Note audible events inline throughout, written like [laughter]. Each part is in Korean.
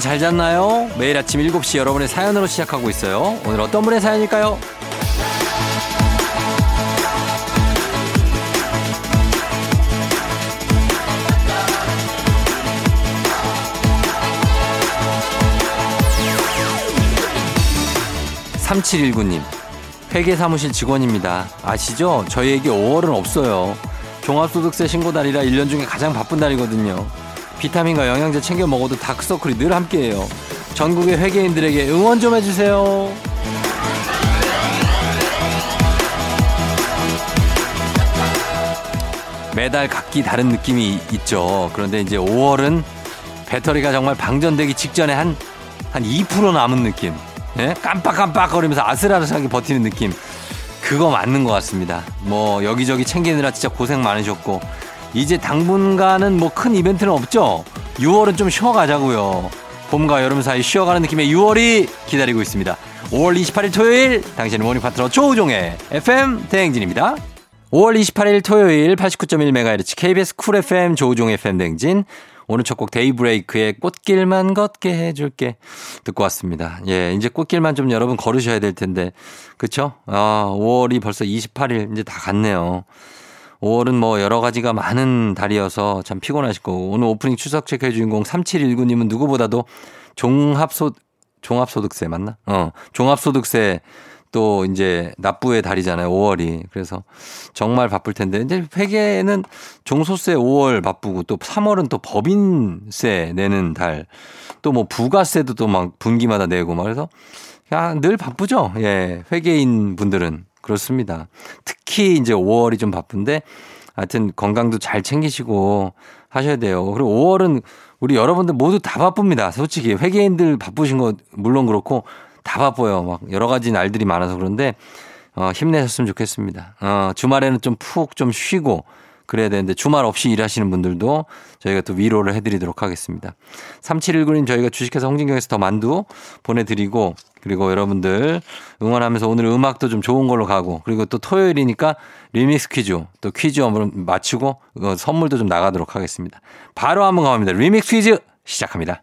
여러분 잘 잤나요? 매일 아침 7시 여러분의 사연으로 시작하고 있어요. 오늘 어떤 분의 사연일까요? 3719님, 회계사무실 직원입니다. 아시죠? 저희에게 5월은 없어요. 종합소득세 신고 달이라 1년 중에 가장 바쁜 달이거든요. 비타민과 영양제 챙겨 먹어도 다크서클이 늘 함께해요. 전국의 회계인들에게 응원 좀 해주세요. 매달 각기 다른 느낌이 있죠. 그런데 이제 5월은 배터리가 정말 방전되기 직전에 한, 한 2% 남은 느낌. 예? 깜빡깜빡 거리면서 아슬아슬하게 버티는 느낌. 그거 맞는 것 같습니다. 뭐 여기저기 챙기느라 진짜 고생 많으셨고 이제 당분간은 뭐 큰 이벤트는 없죠. 6월은 좀 쉬어가자고요. 봄과 여름 사이 쉬어가는 느낌의 6월이 기다리고 있습니다. 5월 28일 토요일 당신의 모닝 파트너 조우종의 FM 대행진입니다. 5월 28일 토요일 89.1MHz KBS 쿨 FM 조우종 FM 대행진 오늘 첫 곡 데이브레이크의 꽃길만 걷게 해줄게 듣고 왔습니다. 예, 이제 꽃길만 좀 여러분 걸으셔야 될 텐데 그쵸? 아, 5월이 벌써 28일 이제 다 갔네요. 5월은 뭐 여러 가지가 많은 달이어서 참 피곤하실 거고 오늘 오프닝 추석 체크해 주인공 3719님은 누구보다도 종합소 종합소득세 맞나? 어, 종합소득세 또 이제 납부의 달이잖아요. 5월이. 그래서 정말 바쁠 텐데 이제 회계는 종소세 5월 바쁘고 또 3월은 또 법인세 내는 달. 또 뭐 부가세도 또 막 분기마다 내고 막 그래서 그냥 늘 바쁘죠. 예. 회계인 분들은 그렇습니다. 특히 이제 5월이 좀 바쁜데 하여튼 건강도 잘 챙기시고 하셔야 돼요. 그리고 5월은 우리 여러분들 모두 다 바쁩니다. 솔직히 회계인들 바쁘신 거 물론 그렇고 다 바빠요. 막 여러 가지 날들이 많아서 그런데 어, 힘내셨으면 좋겠습니다. 어, 주말에는 좀 푹좀 쉬고 그래야 되는데 주말 없이 일하시는 분들도 저희가 또 위로를 해드리도록 하겠습니다. 3719님 저희가 주식회사 홍진경에서 더 만두 보내드리고 그리고 여러분들 응원하면서 오늘 음악도 좀 좋은 걸로 가고 그리고 또 토요일이니까 리믹스 퀴즈 또 퀴즈 한번 맞추고 선물도 좀 나가도록 하겠습니다. 바로 한번 가봅니다. 리믹스 퀴즈 시작합니다.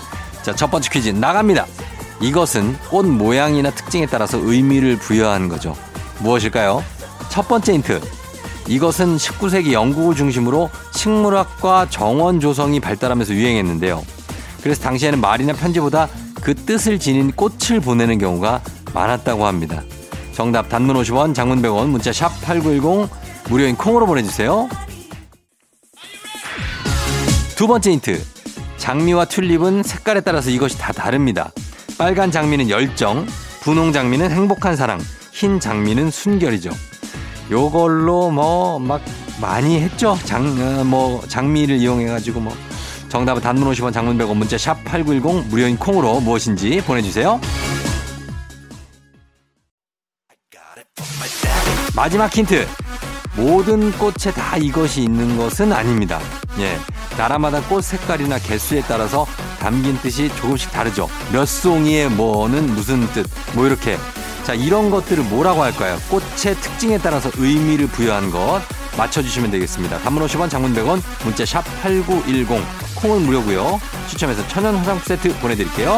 자 첫 번째 퀴즈 나갑니다. 이것은 꽃 모양이나 특징에 따라서 의미를 부여한 거죠. 무엇일까요? 첫 번째 힌트. 이것은 19세기 영국을 중심으로 식물학과 정원 조성이 발달하면서 유행했는데요. 그래서 당시에는 말이나 편지보다 그 뜻을 지닌 꽃을 보내는 경우가 많았다고 합니다. 정답 단문 50원, 장문 100원, 문자 샵 8910 무료인 콩으로 보내 주세요. 두 번째 힌트. 장미와 튤립은 색깔에 따라서 이것이 다 다릅니다. 빨간 장미는 열정, 분홍 장미는 행복한 사랑, 흰 장미는 순결이죠. 요걸로 뭐 막 많이 했죠. 장, 어, 뭐 장미를 이용해가지고 뭐 정답은 단문 50원 장문 100원 문자 샵 8910 무료인 콩으로 무엇인지 보내주세요. 마지막 힌트. 모든 꽃에 다 이것이 있는 것은 아닙니다. 예. 나라마다 꽃 색깔이나 개수에 따라서 담긴 뜻이 조금씩 다르죠. 몇 송이의 뭐는 무슨 뜻, 뭐 이렇게. 자, 이런 것들을 뭐라고 할까요? 꽃의 특징에 따라서 의미를 부여한 것 맞춰주시면 되겠습니다. 단문 50원, 장문 100원, 문자 샵 8910, 콩은 무료고요. 추첨해서 천연 화장품 세트 보내드릴게요.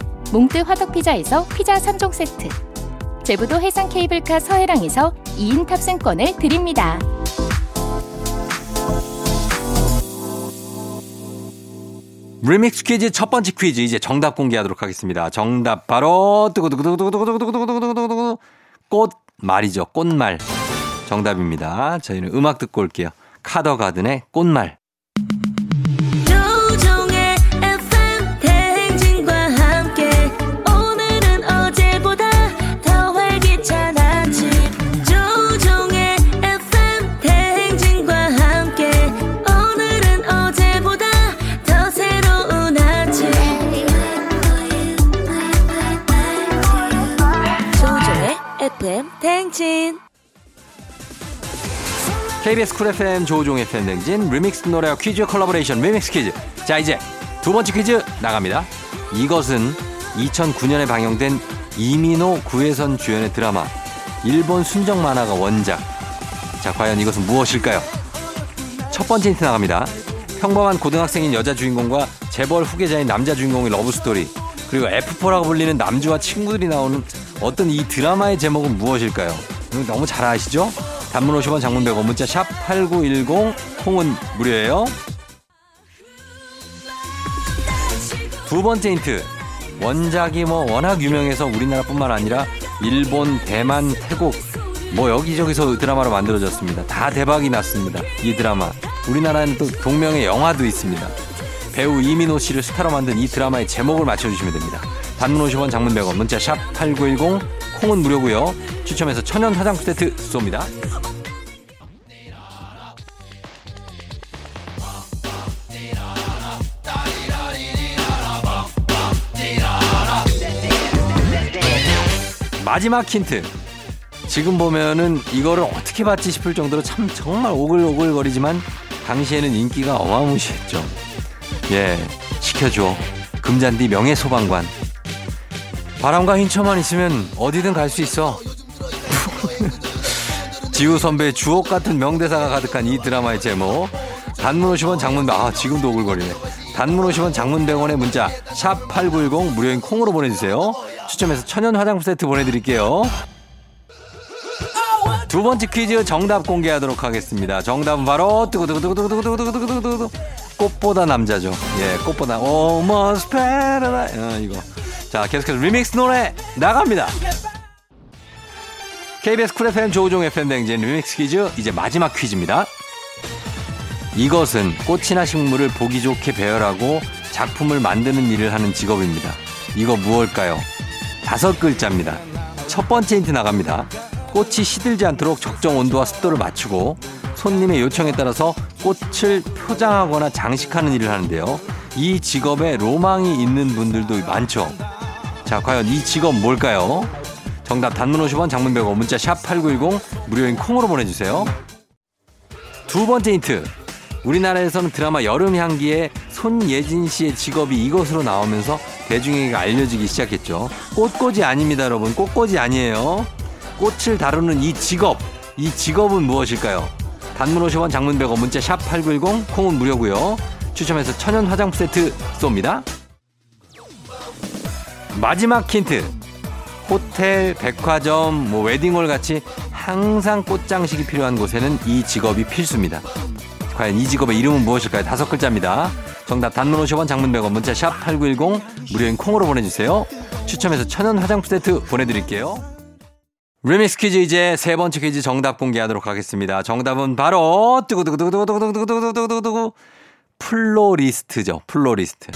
몽뜨 화덕피자에서 피자 3종 세트 제부도 해상 케이블카 서해랑에서 2인 탑승권을 드립니다. 리믹스 퀴즈 첫 번째 퀴즈 이제 정답 공개하도록 하겠습니다. 정답 바로 두구두구두구두구두구두구두구두구두구 꽃 말이죠. 꽃말 정답입니다. 저희는 음악 듣고 올게요. 카더가든의 꽃말. KBS 쿨 FM 조우종 FM 댕진 리믹스 노래와 퀴즈 컬래버레이션 리믹스 퀴즈. 자 이제 두 번째 퀴즈 나갑니다. 이것은 2009년에 방영된 이민호 구혜선 주연의 드라마 일본 순정 만화가 원작. 자 과연 이것은 무엇일까요? 첫 번째 힌트 나갑니다. 평범한 고등학생인 여자 주인공과 재벌 후계자인 남자 주인공의 러브 스토리 그리고 F4라고 불리는 남주와 친구들이 나오는 어떤 이 드라마의 제목은 무엇일까요? 너무 잘 아시죠? 단문 50원 장문 100원 문자 샵 8910 콩은 무료예요. 두 번째 힌트. 원작이 뭐 워낙 유명해서 우리나라뿐만 아니라 일본, 대만, 태국 뭐 여기저기서 드라마로 만들어졌습니다. 다 대박이 났습니다. 이 드라마. 우리나라는 또 동명의 영화도 있습니다. 배우 이민호 씨를 스타로 만든 이 드라마의 제목을 맞춰주시면 됩니다. 단문 50원 장문 100원 문자 샵 8910 콩은 무료고요. 추첨해서 천연 화장품 세트 쏩니다. 마지막 힌트. 지금 보면은 이거를 어떻게 받지 싶을 정도로 참 정말 오글오글거리지만 당시에는 인기가 어마무시했죠. 예, 시켜줘. 금잔디 명예 소방관. 바람과 흰 처만 있으면 어디든 갈 수 있어. [laughs] 지우 선배의 주옥 같은 명대사가 가득한 이 드라마의 제목. 단문 50원 장문, 아, 지금도 오글거리네. 단문 50원 장문 100원의 문자, 샵8910 무료인 콩으로 보내주세요. 추첨해서 천연 화장품 세트 보내드릴게요. 두 번째 퀴즈 정답 공개하도록 하겠습니다. 정답은 바로 뜨구두구두구두구두구두구두구두구 꽃보다 남자죠. 예, 꽃보다 almost paradise. 어, 이거. 자, 계속해서 리믹스 노래 나갑니다. KBS 쿨 FM 조우종 FM 댕진 리믹스 퀴즈 이제 마지막 퀴즈입니다. 이것은 꽃이나 식물을 보기 좋게 배열하고 작품을 만드는 일을 하는 직업입니다. 이거 무엇일까요? 다섯 글자입니다. 첫 번째 힌트 나갑니다. 꽃이 시들지 않도록 적정 온도와 습도를 맞추고 손님의 요청에 따라서 꽃을 표장하거나 장식하는 일을 하는데요. 이 직업에 로망이 있는 분들도 많죠. 자, 과연 이 직업 뭘까요? 정답 단문 50원 장문 100원 문자 샵 8910 무료인 콩으로 보내주세요. 두 번째 힌트. 우리나라에서는 드라마 여름 향기에 손예진 씨의 직업이 이것으로 나오면서 대중에게 알려지기 시작했죠. 꽃꽂이 아닙니다, 여러분. 꽃꽂이 아니에요. 꽃을 다루는 이 직업. 이 직업은 무엇일까요? 단문 50원 장문 100원 문자 샵 8910 콩은 무료고요. 추첨해서 천연 화장품 세트 쏩니다. 마지막 힌트. 호텔, 백화점, 뭐 웨딩홀 같이 항상 꽃장식이 필요한 곳에는 이 직업이 필수입니다. 과연 이 직업의 이름은 무엇일까요? 다섯 글자입니다. 정답 단문 50원 장문 100원 문자 샵 8910 무료인 콩으로 보내주세요. 추첨해서 천연 화장품 세트 보내드릴게요. 리믹스 퀴즈 이제 세 번째 퀴즈 정답 공개하도록 하겠습니다. 정답은 바로 두구두구두구두구두구두구두구두구두구 플로리스트죠. 플로리스트.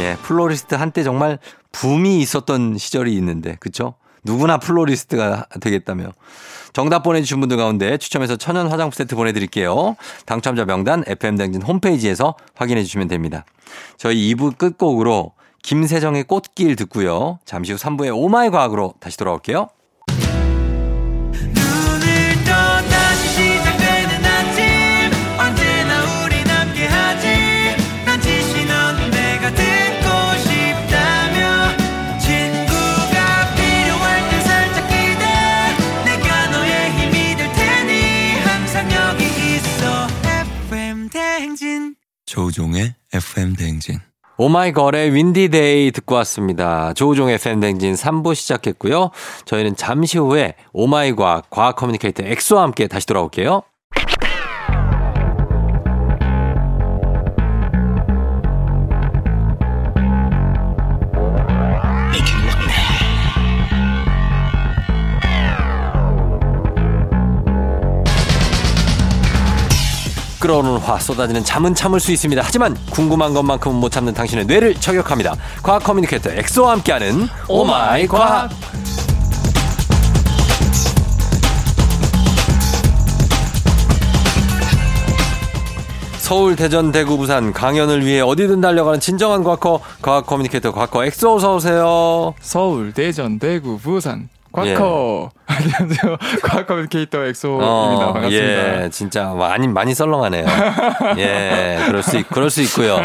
예, 플로리스트 한때 정말 붐이 있었던 시절이 있는데, 그쵸? 누구나 플로리스트가 되겠다며. 정답 보내주신 분들 가운데 추첨해서 천연 화장품 세트 보내드릴게요. 당첨자 명단 FM댕진 홈페이지에서 확인해 주시면 됩니다. 저희 2부 끝곡으로 김세정의 꽃길 듣고요. 잠시 후 3부의 오마이 과학으로 다시 돌아올게요. 조우종의 FM 대행진. 오마이걸의 윈디데이 듣고 왔습니다. 조우종의 FM댕진 3부 시작했고요. 저희는 잠시 후에 오마이과학 과학 커뮤니케이터 엑소와 함께 다시 돌아올게요. 끓어오르는 화 쏟아지는 잠은 참을 수 있습니다. 하지만 궁금한 것만큼은 못 참는 당신의 뇌를 저격합니다. 과학 communicator 엑소와 함께하는 Oh My 과학. 서울, 대전, 대구, 부산 강연을 위해 어디든 달려가는 진정한 과커 과학 communicator 과커 엑소 어서 오세요. 서울, 대전, 대구, 부산, 과커. 안녕하세요. 과학 communicator 엑소입니다. 반갑습니다. 예, 진짜 많이 많이 썰렁하네요. 예, 그럴 수 있, 그럴 수 있고요.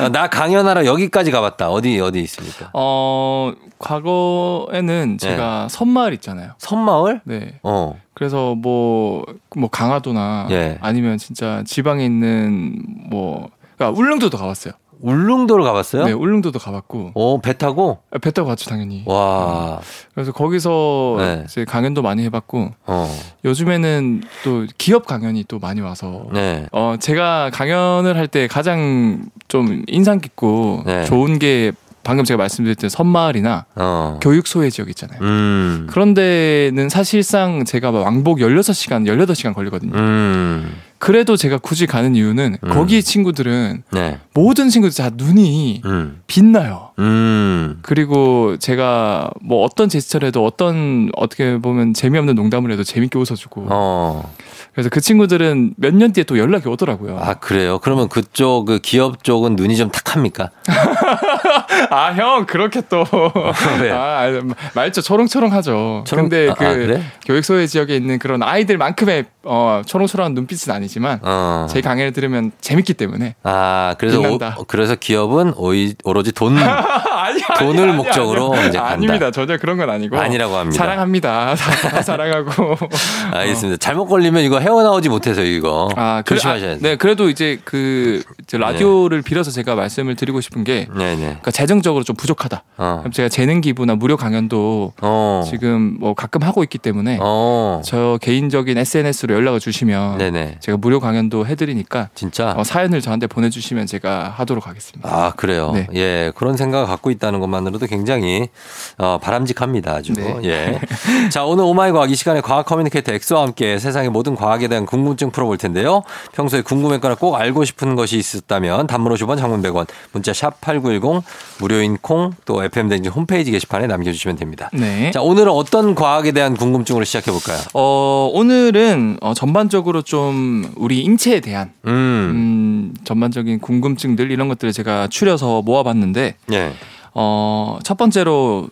어, 나 강연하러 여기까지 가봤다. 어디 어디 있습니까? 어, 과거에는 제가 섬마을 있잖아요. 섬마을? 네. 어, 그래서 뭐, 뭐 강화도나 예. 아니면 진짜 지방에 있는 뭐, 그러니까 울릉도도 가봤어요. 울릉도를 가봤어요? 네, 울릉도도 가봤고. 어, 배 타고? 아, 배 타고 갔죠, 당연히. 와, 그래서 거기서 네. 이제 강연도 많이 해봤고, 어, 요즘에는 또 기업 강연이 또 많이 와서, 네, 어, 제가 강연을 할 때 가장 좀 인상 깊고 네. 좋은 게 방금 제가 말씀드렸던 섬마을이나 어, 교육 소외 지역 있잖아요. 음, 그런 데는 사실상 제가 막 왕복 16시간, 18시간 걸리거든요. 음, 그래도 제가 굳이 가는 이유는 음. 거기 친구들은 네, 모든 친구들 다 눈이 음, 빛나요. 음, 그리고 제가 뭐 어떤 제스처를 해도 어떤 어떻게 보면 재미없는 농담을 해도 재밌게 웃어주고 어, 그래서 그 친구들은 몇 년 뒤에 또 연락이 오더라고요. 아 그래요? 그러면 그쪽 그 기업 쪽은 눈이 좀 탁합니까? [laughs] 아, 형, 그렇게 또. 왜요? 아, 아, 말투 초롱초롱하죠. 초롱- 근데 아, 그 아, 그래? 교육소외 지역에 있는 그런 아이들만큼의 어, 초롱초롱한 눈빛은 아니지만 어, 제 강의를 들으면 재밌기 때문에. 아 그래서 오. 그래서 기업은 오이, 오로지 돈 [laughs] 아니, 돈을 목적으로 이제 간다. 아닙니다. 전혀 그런 건 아니고. 아니라고 합니다. 사랑합니다. [laughs] 사랑하고. 알겠습니다. 잘못 걸리면 이거 헤어나오지 못해서 이거 아, 그래- 조심하셔야 아, 돼요. 네, 그래도 이제 그 라디오를 빌어서 제가 말씀을 드리고 싶은 게 네네. 그러니까 재정적으로 좀 부족하다. 어. 제가 재능 기부나 무료 강연도 어. 지금 뭐 가끔 하고 있기 때문에 어. 저 개인적인 SNS로 연락을 주시면 네네. 제가 무료 강연도 해드리니까 진짜. 어, 사연을 저한테 보내주시면 제가 하도록 하겠습니다. 아 그래요. 네. 예 그런 생각을 갖고 있다는 것만으로도 굉장히 어, 바람직합니다. 아주. 네. 예. [laughs] 자 오늘 Oh My 과학 이 시간에 과학 communicator 엑소와 함께 세상의 모든 과학에 대한 궁금증 풀어볼 텐데요. 평소에 궁금했거나 꼭 알고 싶은 것이 있었다면 단문 50원, 장문 100원, 문자 샵 #8910 무료인 콩 또 FM 댕진 홈페이지 게시판에 남겨주시면 됩니다. 네. 자 오늘은 어떤 과학에 대한 궁금증으로 시작해 볼까요? 어, 오늘은 어, 전반적으로 좀 우리 인체에 대한 음. 음, 전반적인 궁금증들 이런 것들을 제가 추려서 모아봤는데 예. 어, 첫 번째로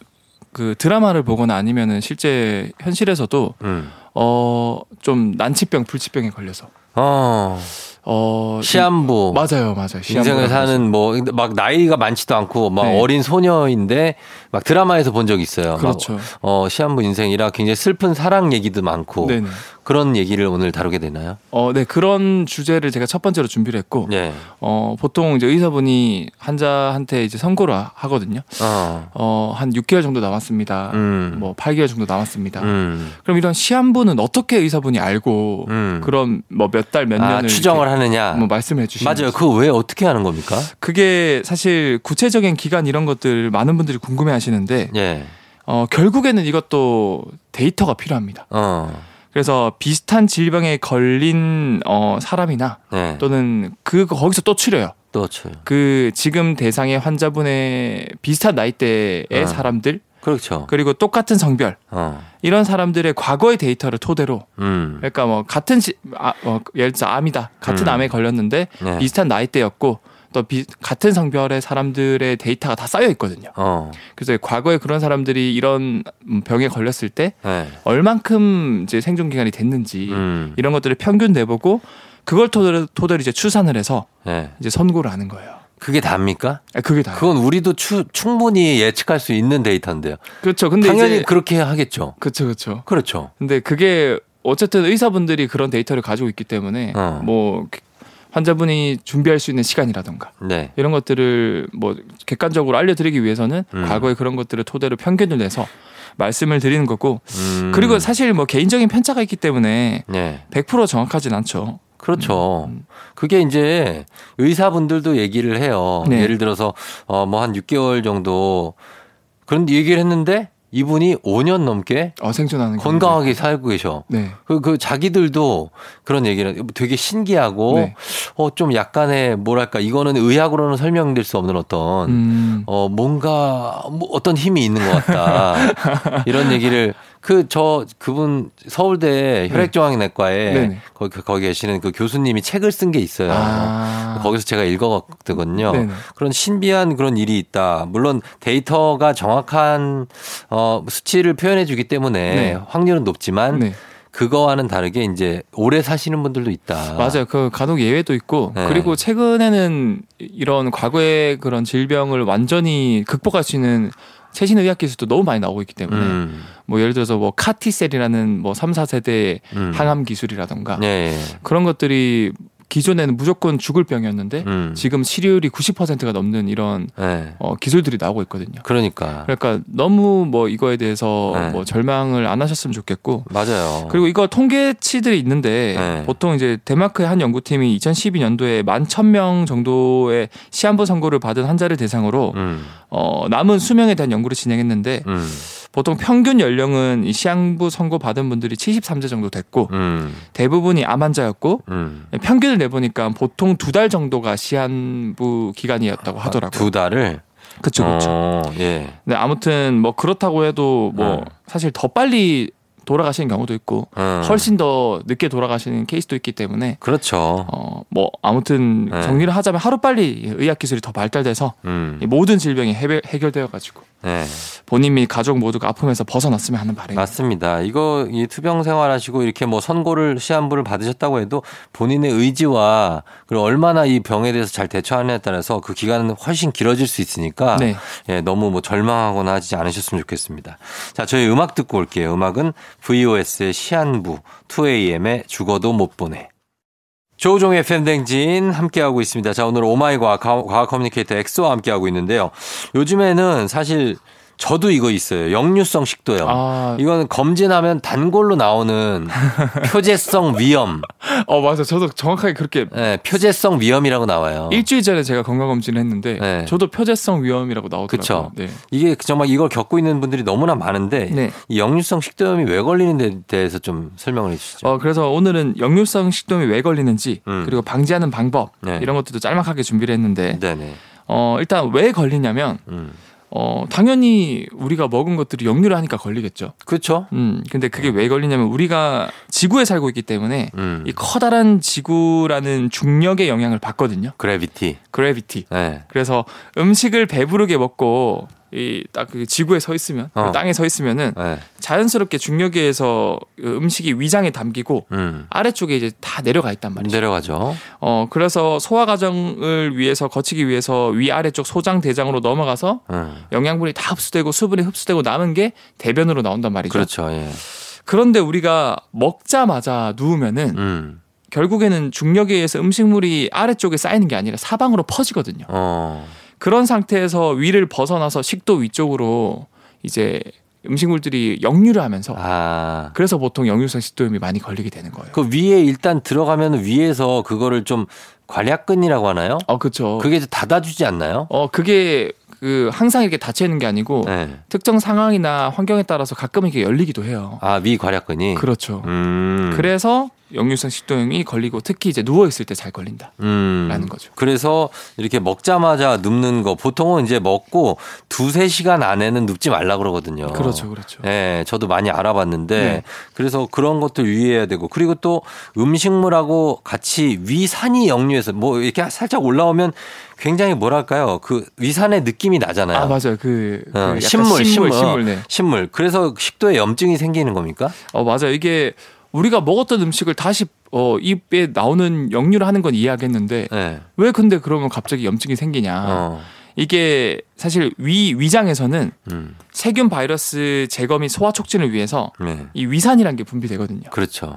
그 드라마를 보거나 아니면은 실제 현실에서도 음. 어, 좀 난치병, 불치병에 걸려서 어. 어 시한부. 맞아요, 맞아요. 인생을 사는 뭐 막 나이가 많지도 않고 막 네. 어린 소녀인데 막 드라마에서 본 적 있어요. 막 그렇죠. 어 시한부 인생이라 굉장히 슬픈 사랑 얘기도 많고 네네. 그런 얘기를 오늘 다루게 되나요? 어, 네 그런 주제를 제가 첫 번째로 준비를 했고, 네. 어 보통 이제 의사분이 환자한테 이제 선고를 하- 하거든요. 어. 어, 한 6개월 정도 남았습니다. 음. 뭐 8개월 정도 남았습니다. 음. 그럼 이런 시한부는 어떻게 의사분이 알고 음. 그런 뭐 몇 달몇 아, 년을 추정을 이렇게 하느냐? 뭐 말씀해 주시는 맞아요. 그거 왜 어떻게 하는 겁니까? 그게 사실 구체적인 기간 이런 것들 많은 분들이 궁금해 하시는데 예. 어, 결국에는 이것도 데이터가 필요합니다. 어. 그래서 비슷한 질병에 걸린 어, 사람이나 네. 또는 그 거기서 또 추려요. 또 쳐요. 그 지금 대상의 환자분의 비슷한 나이대의 어. 사람들 그렇죠. 그리고 똑같은 성별 어. 이런 사람들의 과거의 데이터를 토대로 음. 그러니까 뭐 같은 시, 아, 어, 예를 들어 암이다 같은 음. 암에 걸렸는데 네. 비슷한 나이대였고 또 비, 같은 성별의 사람들의 데이터가 다 쌓여 있거든요. 어. 그래서 과거에 그런 사람들이 이런 음, 병에 걸렸을 때 네. 얼만큼 이제 생존 기간이 됐는지 음. 이런 것들을 평균 내보고 그걸 토대로, 토대로 이제 추산을 해서 네. 이제 선고를 하는 거예요. 그게 답니까? 아, 그게 다예요. 그건 우리도 추, 충분히 예측할 수 있는 데이터인데요. 그렇죠. 근데 당연히 그렇게 하겠죠. 그렇죠, 그렇죠. 그렇죠. 근데 그게 어쨌든 의사분들이 그런 데이터를 가지고 있기 때문에 어. 뭐 환자분이 준비할 수 있는 시간이라던가 네. 이런 것들을 뭐 객관적으로 알려드리기 위해서는 음. 과거에 그런 것들을 토대로 편견을 내서 말씀을 드리는 거고 음. 그리고 사실 뭐 개인적인 편차가 있기 때문에 네. 100% 정확하진 않죠. 그렇죠. 음. 그게 이제 의사분들도 얘기를 해요. 네. 예를 들어서 어 뭐 한 6개월 정도 그런 얘기를 했는데 이분이 5년 넘게 어, 생존하는 건강하게 살고 계셔. 네. 그, 그 자기들도 그런 얘기를 되게 신기하고 네. 어좀 약간의 뭐랄까 이거는 의학으로는 설명될 수 없는 어떤 음. 어 뭔가 뭐 어떤 힘이 있는 것 같다 [laughs] 이런 얘기를 그 저 그분 서울대 혈액종양내과에 네네. 거기 거기 계시는 그 교수님이 책을 쓴 게 있어요. 아. 거기서 제가 읽어봤거든요. 네네. 그런 신비한 그런 일이 있다. 물론 데이터가 정확한 어 수치를 표현해주기 때문에 네. 확률은 높지만 네. 그거와는 다르게 이제 오래 사시는 분들도 있다. 맞아요. 그 간혹 예외도 있고 네. 그리고 최근에는 이런 과거의 그런 질병을 완전히 극복할 수 있는 최신 의학 기술도 너무 많이 나오고 있기 때문에 음, 뭐 예를 들어서 뭐 카티셀이라는 뭐 3, 4세대 음. 항암 기술이라던가 예, 예. 그런 것들이 기존에는 무조건 죽을 병이었는데 음. 지금 치료율이 90%가 넘는 이런 예. 어, 기술들이 나오고 있거든요. 그러니까 그러니까 너무 뭐 이거에 대해서 네. 뭐 절망을 안 하셨으면 좋겠고 맞아요. 그리고 이거 통계치들이 있는데 네. 보통 이제 데마크의 한 연구팀이 2012년도에 만 1000명 정도의 시한부 선고를 받은 환자를 대상으로 음, 어, 남은 수명에 대한 연구를 진행했는데 음, 보통 평균 연령은 이 시한부 선고 받은 분들이 73세 정도 됐고 음, 대부분이 암 환자였고 음. 평균을 내보니까 보통 두 달 정도가 시한부 기간이었다고 하더라고요. 두 달을. 그렇죠, 그렇죠. 어, 예. 근데 아무튼 뭐 그렇다고 해도 뭐 네. 사실 더 빨리 돌아가시는 경우도 있고 음. 훨씬 더 늦게 돌아가시는 케이스도 있기 때문에 그렇죠. 어 뭐 아무튼 네. 정리를 하자면 하루 빨리 의학 기술이 더 발달돼서 음, 이 모든 질병이 해결, 해결되어 가지고 네. 본인 및 가족 모두가 아픔에서 벗어났으면 하는 바람입니다. 맞습니다. 이거 이 투병 생활하시고 이렇게 뭐 선고를 시한부를 받으셨다고 해도 본인의 의지와 그리고 얼마나 이 병에 대해서 잘 대처하느냐에 따라서 그 기간은 훨씬 길어질 수 있으니까 네. 예, 너무 뭐 절망하거나 하지 않으셨으면 좋겠습니다. 자, 저희 음악 듣고 올게요. 음악은 VOS의 시한부, 2AM의 죽어도 못 보내. 조우종의 펨댕진 함께하고 있습니다. 자, 오늘 Oh My 과학, 과학 communicator 엑소와 함께하고 있는데요. 요즘에는 사실 저도 이거 있어요. 역류성 식도염. 아, 이거는 검진하면 단골로 나오는 [laughs] 표재성 위염. 어 맞아. 저도 정확하게 그렇게 네, 표재성 위염이라고 나와요. 일주일 전에 제가 건강 검진을 했는데 네. 저도 표재성 위험이라고 나오더라고요. 그쵸. 네. 이게 정말 이걸 겪고 있는 분들이 너무나 많은데 네. 이 역류성 식도염이 왜 걸리는 데 대해서 좀 설명을 해 주시죠. 어 그래서 오늘은 역류성 식도염이 왜 걸리는지 음. 그리고 방지하는 방법 네. 이런 것들도 짤막하게 준비를 했는데 네네. 어 일단 왜 걸리냐면 음. 어 당연히 우리가 먹은 것들이 역류를 하니까 걸리겠죠. 그렇죠. 음 근데 그게 왜 걸리냐면 우리가 지구에 살고 있기 때문에 음. 이 커다란 지구라는 중력의 영향을 받거든요. 그래비티. 그래비티. 네. 그래서 음식을 배부르게 먹고 이딱그 지구에 서 있으면 어. 땅에 서 있으면은 네. 자연스럽게 중력에 의해서 그 음식이 위장에 담기고 음. 아래쪽에 이제 다 내려가 있단 말이죠. 내려가죠. 어 그래서 소화 과정을 위해서 거치기 위해서 위 아래쪽 소장 대장으로 넘어가서 음. 영양분이 다 흡수되고 수분이 흡수되고 남은 게 대변으로 나온단 말이죠. 그렇죠. 예. 그런데 우리가 먹자마자 누우면은 음. 결국에는 중력에 의해서 음식물이 아래쪽에 쌓이는 게 아니라 사방으로 퍼지거든요. 어. 그런 상태에서 위를 벗어나서 식도 위쪽으로 이제 음식물들이 역류를 하면서 아. 그래서 보통 역류성 식도염이 많이 걸리게 되는 거예요. 그 위에 일단 들어가면 위에서 그거를 좀 관략근이라고 하나요? 어, 그렇죠. 그게 이제 닫아주지 않나요? 어, 그게 그 항상 이렇게 닫혀 있는 게 아니고 네. 특정 상황이나 환경에 따라서 가끔 이렇게 열리기도 해요. 아, 위 관략근이. 그렇죠. 음. 그래서 역류성 식도염이 걸리고 특히 이제 누워 있을 때 잘 걸린다라는 음. 거죠. 그래서 이렇게 먹자마자 눕는 거 보통은 이제 먹고 두세 시간 안에는 눕지 말라 그러거든요. 그렇죠, 그렇죠. 네, 저도 많이 알아봤는데 네. 그래서 그런 것도 유의해야 되고 그리고 또 음식물하고 같이 위산이 역류해서 뭐 이렇게 살짝 올라오면 굉장히 뭐랄까요 그 위산의 느낌이 나잖아요. 아 맞아요. 그, 그 어, 약간 신물, 신물, 신물, 신물, 네. 신물. 그래서 식도에 염증이 생기는 겁니까? 어 맞아요. 이게 우리가 먹었던 음식을 다시 어 입에 나오는 역류를 하는 건 이해하겠는데 네. 왜 근데 그러면 갑자기 염증이 생기냐? 어. 이게 사실 위 위장에서는 음. 세균 바이러스 제거 및 소화 촉진을 위해서 네. 이 위산이라는 게 분비되거든요. 그렇죠.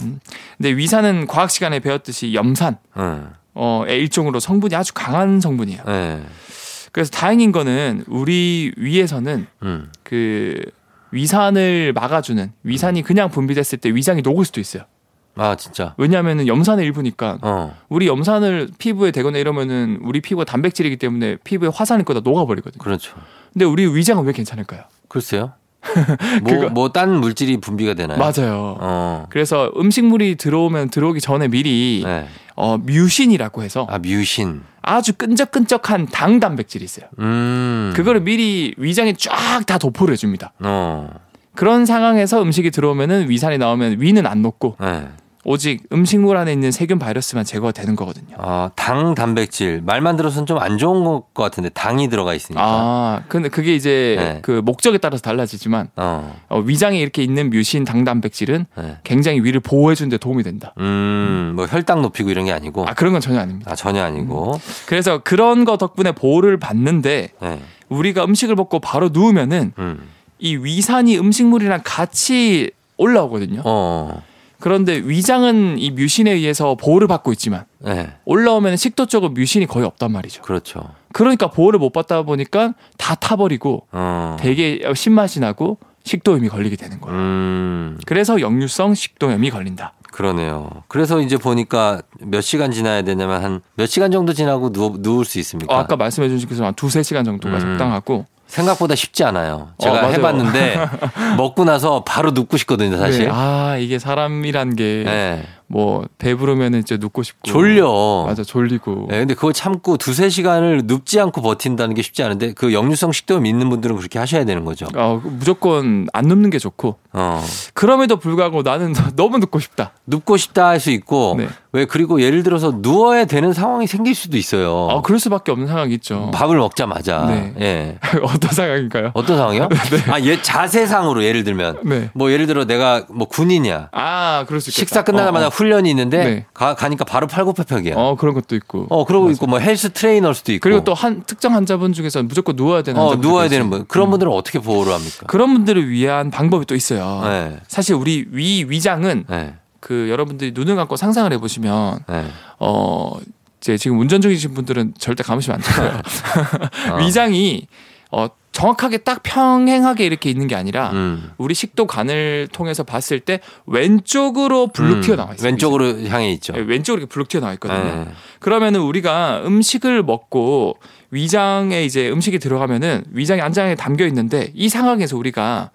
근데 위산은 과학 시간에 배웠듯이 염산 음. 어의 일종으로 성분이 아주 강한 성분이에요. 네. 그래서 다행인 거는 우리 위에서는 음. 그 위산을 막아주는 위산이 그냥 분비됐을 때 위장이 녹을 수도 있어요. 아 진짜. 왜냐하면 염산의 일부니까 어. 우리 염산을 피부에 대거나 이러면은 우리 피부가 단백질이기 때문에 피부에 화산을 거다 녹아버리거든요. 그렇죠. 근데 우리 위장은 왜 괜찮을까요? 글쎄요. 그거- 뭐뭐딴 물질이 분비가 되나요? 맞아요. 어. 그래서 음식물이 들어오면 들어오기 전에 미리 네. 어, 뮤신이라고 해서 아 뮤신. 아주 끈적끈적한 당 단백질이 있어요. 음. 그거를 미리 위장에 쫙 다 도포를 해줍니다. 어. 그런 상황에서 음식이 들어오면은 위산이 나오면 위는 안 녹고 네. 오직 음식물 안에 있는 세균 바이러스만 제거가 되는 거거든요. 아, 당 단백질 말만 들어서는 좀 안 좋은 것 같은데 당이 들어가 있으니까. 아, 근데 그게 이제 네. 그 목적에 따라서 달라지지만 어. 어, 위장에 이렇게 있는 뮤신 당 단백질은 네. 굉장히 위를 보호해 주는 데 도움이 된다. 음, 뭐 혈당 높이고 이런 게 아니고. 아 그런 건 전혀 아닙니다. 아, 전혀 아니고. 그래서 그런 거 덕분에 보호를 받는데 네. 우리가 음식을 먹고 바로 누우면은 음. 이 위산이 음식물이랑 같이 올라오거든요. 어. 그런데 위장은 이 뮤신에 의해서 보호를 받고 있지만 네. 올라오면 식도 쪽은 뮤신이 거의 없단 말이죠. 그렇죠. 그러니까 보호를 못 받다 보니까 다 타버리고 어. 되게 신맛이 나고 식도염이 걸리게 되는 거예요. 음. 그래서 역류성 식도염이 걸린다. 그러네요. 그래서 이제 보니까 몇 시간 지나야 되냐면 한 몇 시간 정도 지나고 누워, 누울 수 있습니까? 어, 아까 말씀해 주신 것처럼 한 두세 시간 정도가 음. 적당하고 생각보다 쉽지 않아요. 제가 어. 해봤는데 [laughs] 먹고 나서 바로 눕고 싶거든요, 사실. 네, 아 이게 사람이란 게 네. 뭐 배부르면 이제 눕고 싶고 졸려. 맞아 졸리고 네, 근데 그거 참고 두세 시간을 눕지 않고 버틴다는 게 쉽지 않은데 그 역류성 식도염 있는 분들은 그렇게 하셔야 되는 거죠. 어, 무조건 안 눕는 게 좋고 어. 그럼에도 불구하고 나는 너무 눕고 싶다. 눕고 싶다 할 수 있고 네. 왜 그리고 예를 들어서 누워야 되는 상황이 생길 수도 있어요. 어, 그럴 수밖에 없는 상황이 있죠. 밥을 먹자마자. 네. 예. [laughs] 어떤 상황인가요? 어떤 상황이요? [laughs] 아, 얘 자세상으로 예를 들면 네. 뭐 예를 들어 내가 뭐 군인이야. 아, 그럴 수 있겠다. 식사 끝나자마자 어, 훈련이 있는데 네. 가, 가니까 바로 팔굽혀펴기야. 어, 어, 그런 것도 있고. 어, 그러고 맞아. 있고 뭐 헬스 트레이너일 수도 있고. 그리고 또 한 특정 환자분 중에서 무조건 누워야 되는 어, 누워야 있어요. 되는 분. 그런 음. 분들은 어떻게 보호를 합니까? 그런 분들을 위한 방법이 또 있어요. 네. 사실 우리 위 위장은 네. 그 여러분들이 눈을 감고 상상을 해보시면 네. 어 이제 지금 운전 중이신 분들은 절대 감으시면 안 되고요. [laughs] 어. 위장이 어 정확하게 딱 평행하게 이렇게 있는 게 아니라 음. 우리 식도관을 통해서 봤을 때 왼쪽으로 블룩 음. 튀어나와 있어요. 왼쪽으로 향해 있죠. 네, 왼쪽으로 이렇게 블룩 튀어나와 있거든요. 네. 그러면은 우리가 음식을 먹고 위장에 이제 음식이 들어가면은 위장이 안장에 담겨 있는데 이 상황에서 우리가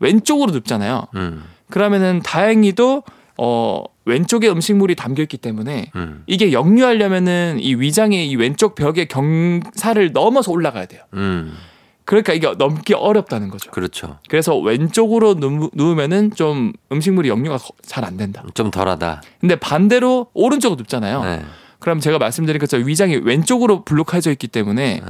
왼쪽으로 눕잖아요. 음. 그러면은 다행히도 어 왼쪽에 음식물이 담겨 있기 때문에 음. 이게 역류하려면은 이 위장의 이 왼쪽 벽의 경사를 넘어서 올라가야 돼요. 음. 그러니까 이게 넘기 어렵다는 거죠. 그렇죠. 그래서 왼쪽으로 누, 누우면은 좀 음식물이 역류가 잘 안 된다. 좀 덜하다. 근데 반대로 오른쪽으로 눕잖아요. 네. 그럼 제가 말씀드린 것처럼 위장이 왼쪽으로 블록해져 있기 때문에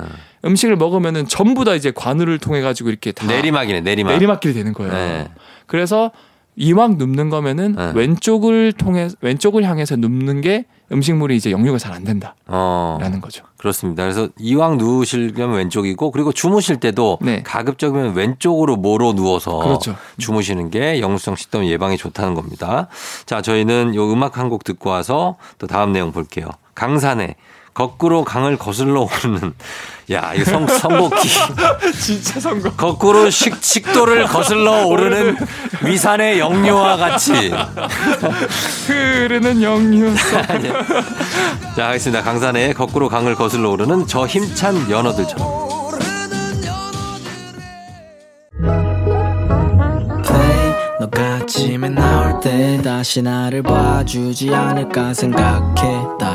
음식을 먹으면은 전부 다 이제 관우를 통해 가지고 이렇게 다 내리막이네, 내리막. 내리막길이 되는 거예요. 네. 그래서 이왕 눕는 거면은 네. 왼쪽을 통해 왼쪽을 향해서 눕는 게 음식물이 이제 영유가 잘 안 된다라는 어. 거죠. 그렇습니다. 그래서 이왕 누우시려면 왼쪽이고 그리고 주무실 때도 네. 가급적이면 왼쪽으로 모로 누워서 그렇죠. 주무시는 게 영수성 식도염 예방에 좋다는 겁니다. 자, 저희는 요 음악 한 곡 듣고 와서 또 다음 내용 볼게요. 강산에 거꾸로 강을 거슬러 오르는 야, 이거 성, 선곡기. [laughs] 진짜 성공. 거꾸로 식, 식도를 거슬러 오르는 위산의 영유와 같이. [laughs] 흐르는 영유성. 자, 하겠습니다. 강산에 거꾸로 강을 거슬러 오르는 저 힘찬 연어들처럼. 아침에 나올 때 다시 나를 봐주지 않을까 생각해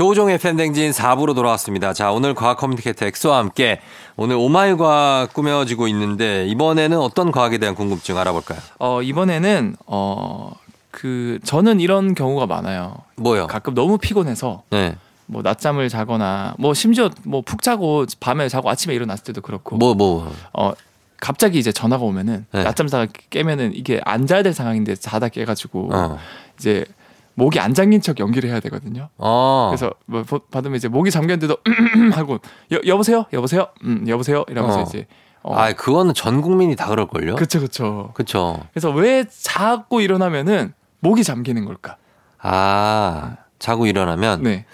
조우종의 펨댕진 4부로 돌아왔습니다. 자, 오늘 과학 communicator 엑소와 함께 오늘 오마이 과학 꾸며지고 있는데 이번에는 어떤 과학에 대한 궁금증 알아볼까요? 어 이번에는 어 그 저는 이런 경우가 많아요. 뭐요? 가끔 너무 피곤해서 네. 뭐 낮잠을 자거나 뭐 심지어 뭐 푹 자고 밤에 자고 아침에 일어났을 때도 그렇고 뭐, 뭐. 어 갑자기 이제 전화가 오면은 네. 낮잠 자다 깨면은 이게 안 자야 될 상황인데 자다 깨가지고 어. 이제 목이 안 잠긴 척 연기를 해야 되거든요. 어. 그래서 뭐 보- 받으면 이제 목이 잠겼는데도 [clears throat] 하고 여, 여보세요, 여보세요, 음 여보세요 이러면서 어. 이제 어, 아, 그거는 전 국민이 다 그럴걸요? 그쵸 그쵸. 그쵸. 그래서 왜 자고 일어나면은 목이 잠기는 걸까? 아, 자고 일어나면. 네,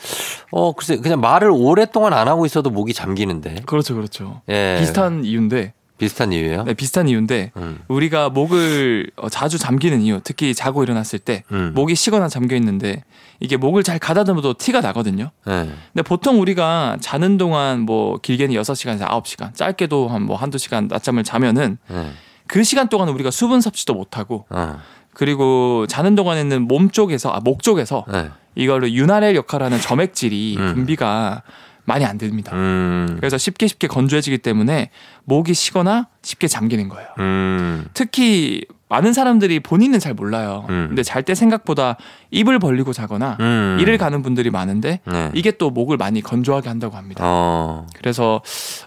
어, 글쎄, 그냥 말을 오랫동안 안 하고 있어도 목이 잠기는데. 그렇죠, 그렇죠. 예. 비슷한 이유인데, 비슷한 이유예요? 네, 비슷한 이유인데 음. 우리가 목을 어, 자주 잠기는 이유, 특히 자고 일어났을 때 음. 목이 쉬거나 잠겨 있는데 이게 목을 잘 가다듬어도 티가 나거든요. 네. 근데 보통 우리가 자는 동안 뭐 길게는 6시간에서 9시간, 짧게도 한 뭐 한두 시간 낮잠을 자면은 네. 그 시간 동안 우리가 수분 섭취도 못 하고 어. 그리고 자는 동안에는 몸 쪽에서 아 목 쪽에서 네. 이거를 윤활엘 역할하는 점액질이 음. 분비가 많이 안 됩니다. 음. 그래서 쉽게 쉽게 건조해지기 때문에 목이 쉬거나 쉽게 잠기는 거예요. 음. 특히 많은 사람들이 본인은 잘 몰라요. 음. 근데 잘 때 생각보다 입을 벌리고 자거나 음. 일을 가는 분들이 많은데 네. 이게 또 목을 많이 건조하게 한다고 합니다. 어. 그래서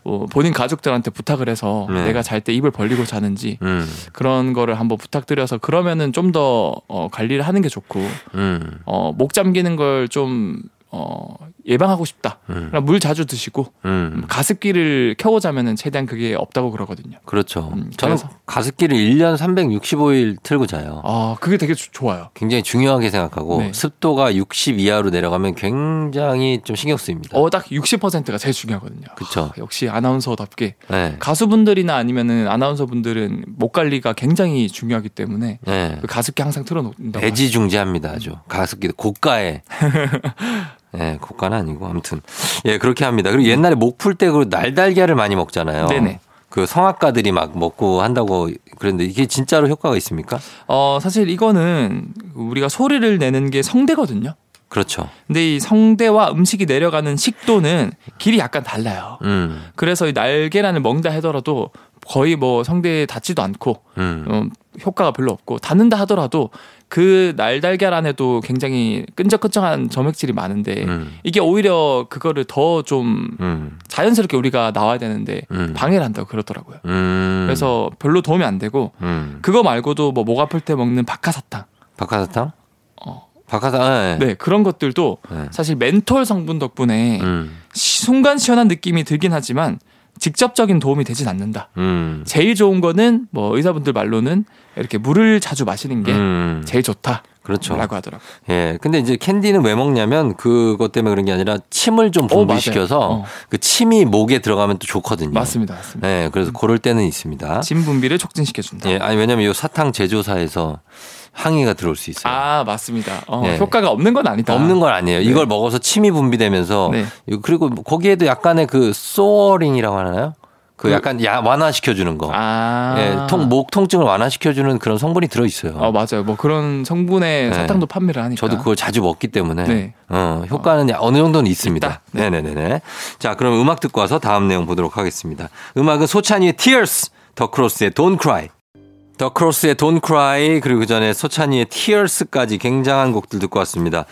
어, 본인 가족들한테 부탁을 해서 네. 내가 잘 때 입을 벌리고 자는지 음. 그런 거를 한번 부탁드려서 그러면은 좀더 어, 관리를 하는 게 좋고 음. 어, 목 잠기는 걸좀 어, 예방하고 싶다. 음. 물 자주 드시고 음. 가습기를 켜고 자면은 최대한 그게 없다고 그러거든요. 그렇죠. 음, 저는 가습기를 1년 365일 틀고 자요. 아, 그게 되게 조- 좋아요. 굉장히 중요하게 생각하고 네. 습도가 60 이하로 내려가면 굉장히 좀 신경 쓰입니다. 어, 딱 60%가 제일 중요하거든요. 그쵸. 아, 역시 아나운서답게 네. 가수분들이나 아니면은 아나운서분들은 목 관리가 굉장히 중요하기 때문에 네. 그 가습기 항상 틀어 놓는다고. 애지중지합니다. 아주 가습기 고가에. [laughs] 네, 고가는 아니고 아무튼 예 그렇게 합니다. 그리고 옛날에 목 풀 때 그 날달걀을 많이 먹잖아요. 네네. 그 성악가들이 막 먹고 한다고 그랬는데 이게 진짜로 효과가 있습니까? 어, 사실 이거는 우리가 소리를 내는 게 성대거든요. 그렇죠. 근데 이 성대와 음식이 내려가는 식도는 길이 약간 달라요. 음, 그래서 이 날계란을 먹는다 하더라도 거의 뭐 성대에 닿지도 않고 음, 어, 효과가 별로 없고 닿는다 하더라도 그 날달걀 안에도 굉장히 끈적끈적한 점액질이 많은데 음, 이게 오히려 그거를 더좀 음, 자연스럽게 우리가 나와야 되는데 음. 방해를 한다고 그러더라고요. 음. 그래서 별로 도움이 안 되고 음. 그거 말고도 뭐 목 아플 때 먹는 박하사탕 박하사탕? 어. 박하사탕. 네. 네 그런 것들도 네. 사실 멘톨 성분 덕분에 음, 시- 순간 시원한 느낌이 들긴 하지만 직접적인 도움이 되진 않는다. 음, 제일 좋은 거는 뭐 의사분들 말로는 이렇게 물을 자주 마시는 게 음. 제일 좋다. 그렇죠. 라고 하더라고요. 예. 근데 이제 캔디는 왜 먹냐면 그것 때문에 그런 게 아니라 침을 좀 어. 분비시켜서 어. 그 침이 목에 들어가면 또 좋거든요. 맞습니다. 맞습니다. 예. 그래서 그럴 때는 있습니다. 진 분비를 촉진시켜 준다. 예. 아니 왜냐면 이 사탕 제조사에서 항의가 들어올 수 있어요. 아 맞습니다. 어, 네. 효과가 없는 건 아니다. 없는 건 아니에요. 이걸 먹어서 침이 분비되면서 네. 그리고 거기에도 약간의 그 soothing이라고 하나요? 그 약간 야, 완화시켜주는 거. 아. 예, 통, 목 통증을 완화시켜주는 그런 성분이 들어있어요. 어, 맞아요. 뭐 그런 성분의 네. 사탕도 판매를 하니까. 저도 그걸 자주 먹기 때문에 네. 어, 효과는 어느 정도는 있습니다. 네. 네네네. 자, 그럼 음악 듣고 와서 다음 내용 보도록 하겠습니다. 음악은 소찬휘의 Tears, 더 크로스의 Don't Cry. 더 크로스의 Don't Cry 그리고 그 전에 소찬이의 Tears까지 굉장한 곡들 듣고 왔습니다.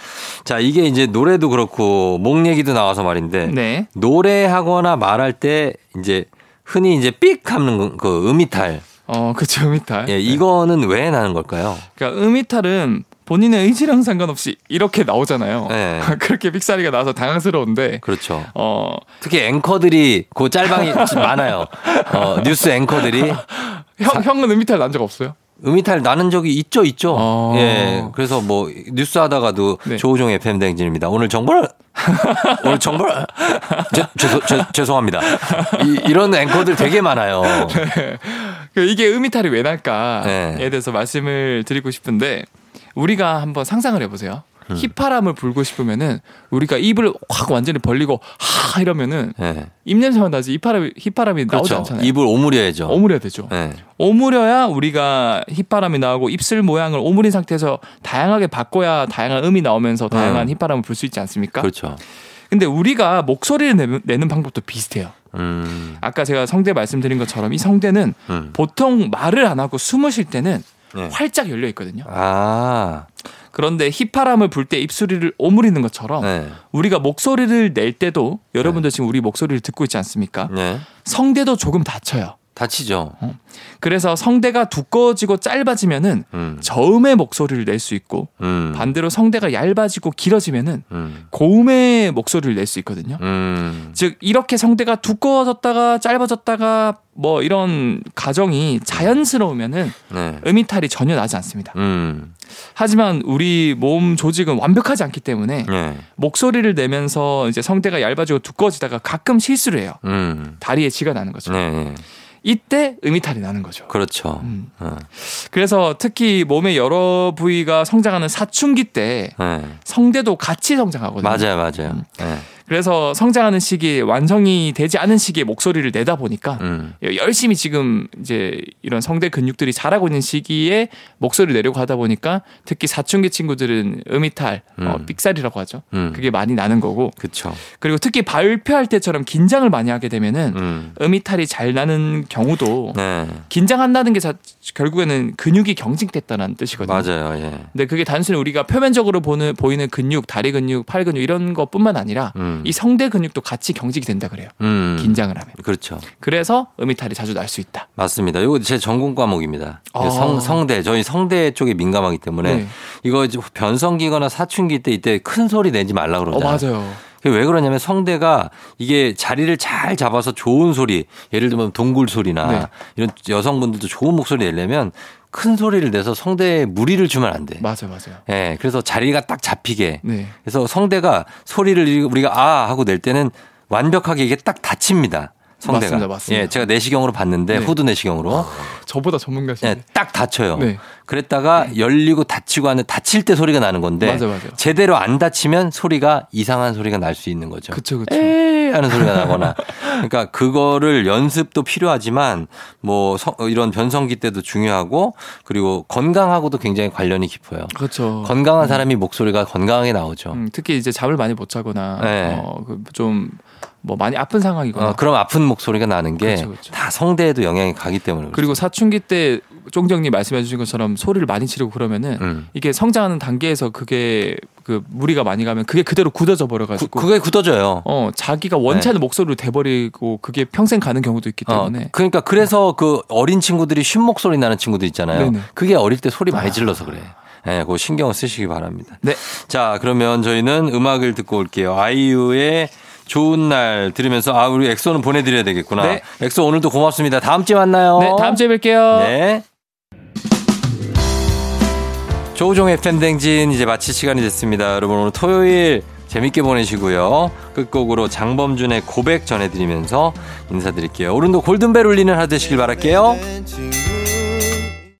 자, 이게 이제 노래도 그렇고 목 얘기도 나와서 말인데 네. 노래하거나 말할 때 이제 흔히 이제 삑 하는 그 음이탈. 어, 그쵸, 음이탈. 예, 이거는 왜 나는 걸까요? 그러니까 음이탈은 본인의 의지랑 상관없이 이렇게 나오잖아요. 네. [laughs] 그렇게 삑사리가 나와서 당황스러운데, 그렇죠. 어, 특히 앵커들이 그 짤방이 [laughs] 많아요. 어, 뉴스 앵커들이 형, 형은 음이탈 난 적 없어요? 음이탈 나는 적이 있죠, 있죠. 어. 예. 그래서 뭐 뉴스 하다가도 네. 조우종 FM 댕진입니다. 오늘 정보를 [laughs] 오늘 정보를 죄, 죄송, 죄, 죄송합니다. 이, 이런 앵커들 되게 많아요. 그 이게 음이탈이 왜 날까에 네. 대해서 말씀을 드리고 싶은데, 우리가 한번 상상을 해보세요. 음. 휘파람을 불고 싶으면은 우리가 입을 확 완전히 벌리고 하 이러면은 예. 입냄새만 나지 휘파람이, 휘파람이 나오지 그렇죠. 않잖아요. 입을 오므려야죠. 오므려야 되죠. 예. 오므려야 우리가 휘바람이 나오고 입술 모양을 오므린 상태에서 다양하게 바꿔야 다양한 음이 나오면서 다양한 음. 휘바람을 불 수 있지 않습니까? 그렇죠. 근데 우리가 목소리를 내는, 내는 방법도 비슷해요. 음. 아까 제가 성대 말씀드린 것처럼 이 성대는 음. 보통 말을 안 하고 숨을 쉴 때는 네. 활짝 열려 있거든요. 아. 그런데 휘바람을 불 때 입술을 오므리는 것처럼 네. 우리가 목소리를 낼 때도 여러분들 지금 우리 목소리를 듣고 있지 않습니까? 네. 성대도 조금 다쳐요. 다치죠. 그래서 성대가 두꺼워지고 짧아지면은 음. 저음의 목소리를 낼 수 있고 음. 반대로 성대가 얇아지고 길어지면은 음. 고음의 목소리를 낼 수 있거든요. 음. 즉 이렇게 성대가 두꺼워졌다가 짧아졌다가 뭐 이런 가정이 자연스러우면은 네. 음이탈이 전혀 나지 않습니다. 음. 하지만 우리 몸 조직은 완벽하지 않기 때문에 네. 목소리를 내면서 이제 성대가 얇아지고 두꺼워지다가 가끔 실수를 해요. 음. 다리에 쥐가 나는 거죠. 네. 네. 이때 음이탈이 나는 거죠. 그렇죠. 음. 어. 그래서 특히 몸의 여러 부위가 성장하는 사춘기 때 네. 성대도 같이 성장하거든요. 맞아요, 맞아요. 음. 네. 그래서 성장하는 시기에 완성이 되지 않은 시기에 목소리를 내다 보니까 음. 열심히 지금 이제 이런 성대 근육들이 자라고 있는 시기에 목소리를 내려고 하다 보니까 특히 사춘기 친구들은 음이탈, 어, 음. 삑살이라고 하죠. 음. 그게 많이 나는 거고 그쵸. 그리고 특히 발표할 때처럼 긴장을 많이 하게 되면은 음. 음이탈이 잘 나는 경우도 네. 긴장한다는 게 자- 결국에는 근육이 경직됐다는 뜻이거든요. 맞아요. 예. 근데 그게 단순히 우리가 표면적으로 보는 보이는 근육, 다리 근육, 팔 근육 이런 것뿐만 아니라 음. 이 성대 근육도 같이 경직이 된다 그래요. 음. 긴장을 하면. 그렇죠. 그래서 음이탈이 자주 날 수 있다. 맞습니다. 이거 제 전공 과목입니다. 아. 성, 성대. 저희 성대 쪽에 민감하기 때문에 네. 이거 변성기거나 사춘기 때 이때 큰 소리 내지 말라 어 그러잖아요. 맞아요. 왜 그러냐면 성대가 이게 자리를 잘 잡아서 좋은 소리, 예를 들면 동굴 소리나 네. 이런 여성분들도 좋은 목소리 내려면 큰 소리를 내서 성대에 무리를 주면 안 돼. 맞아요, 맞아요. 예, 그래서 자리가 딱 잡히게. 네. 그래서 성대가 소리를 우리가 아 하고 낼 때는 완벽하게 이게 딱 닫힙니다. 성대가. 맞습니다, 맞습니다. 예, 제가 내시경으로 봤는데 네. 후두 내시경으로 저보다 전문가시네. 예, 딱 닫혀요. 네. 그랬다가 열리고 닫히고 하는 닫힐 때 소리가 나는 건데 맞아, 맞아. 제대로 안 닫히면 소리가 이상한 소리가 날 수 있는 거죠. 에이 하는 소리가 나거나 [laughs] 그러니까 그거를 연습도 필요하지만 뭐 성- 이런 변성기 때도 중요하고 그리고 건강하고도 굉장히 관련이 깊어요. 그렇죠. 건강한 사람이 목소리가 건강하게 나오죠. 음, 특히 이제 잠을 많이 못 자거나 네. 어, 그좀 뭐 많이 아픈 상황이거나 어, 그럼 아픈 목소리가 나는 게다 그렇죠, 그렇죠. 성대에도 영향이 가기 때문에 그리고 사춘기 때 쫑정님 말씀해 주신 것처럼 소리를 많이 지르고 그러면은 음. 이게 성장하는 단계에서 그게 그 무리가 많이 가면 그게 그대로 굳어져 버려 그, 가지고 그게 굳어져요. 어 자기가 원치 않는 목소리로 돼버리고 그게 평생 가는 경우도 있기 어, 때문에 그러니까 그래서 그 어린 친구들이 쉰 목소리 나는 친구들 있잖아요. 네네. 그게 어릴 때 소리 많이 아. 질러서 그래. 예, 그거 신경을 쓰시기 바랍니다. 네. 자, 그러면 저희는 음악을 듣고 올게요. 아이유의 좋은 날 들으면서 아, 우리 엑소는 보내드려야 되겠구나. 네. 엑소 오늘도 고맙습니다. 다음 주에 만나요. 네 다음 주에 뵐게요. 네. 조우종의 펨댕진 이제 마칠 시간이 됐습니다. 여러분 오늘 토요일 재밌게 보내시고요. 끝곡으로 장범준의 고백 전해드리면서 인사드릴게요. 오늘도 골든벨 울리는 하루 되시길 바랄게요.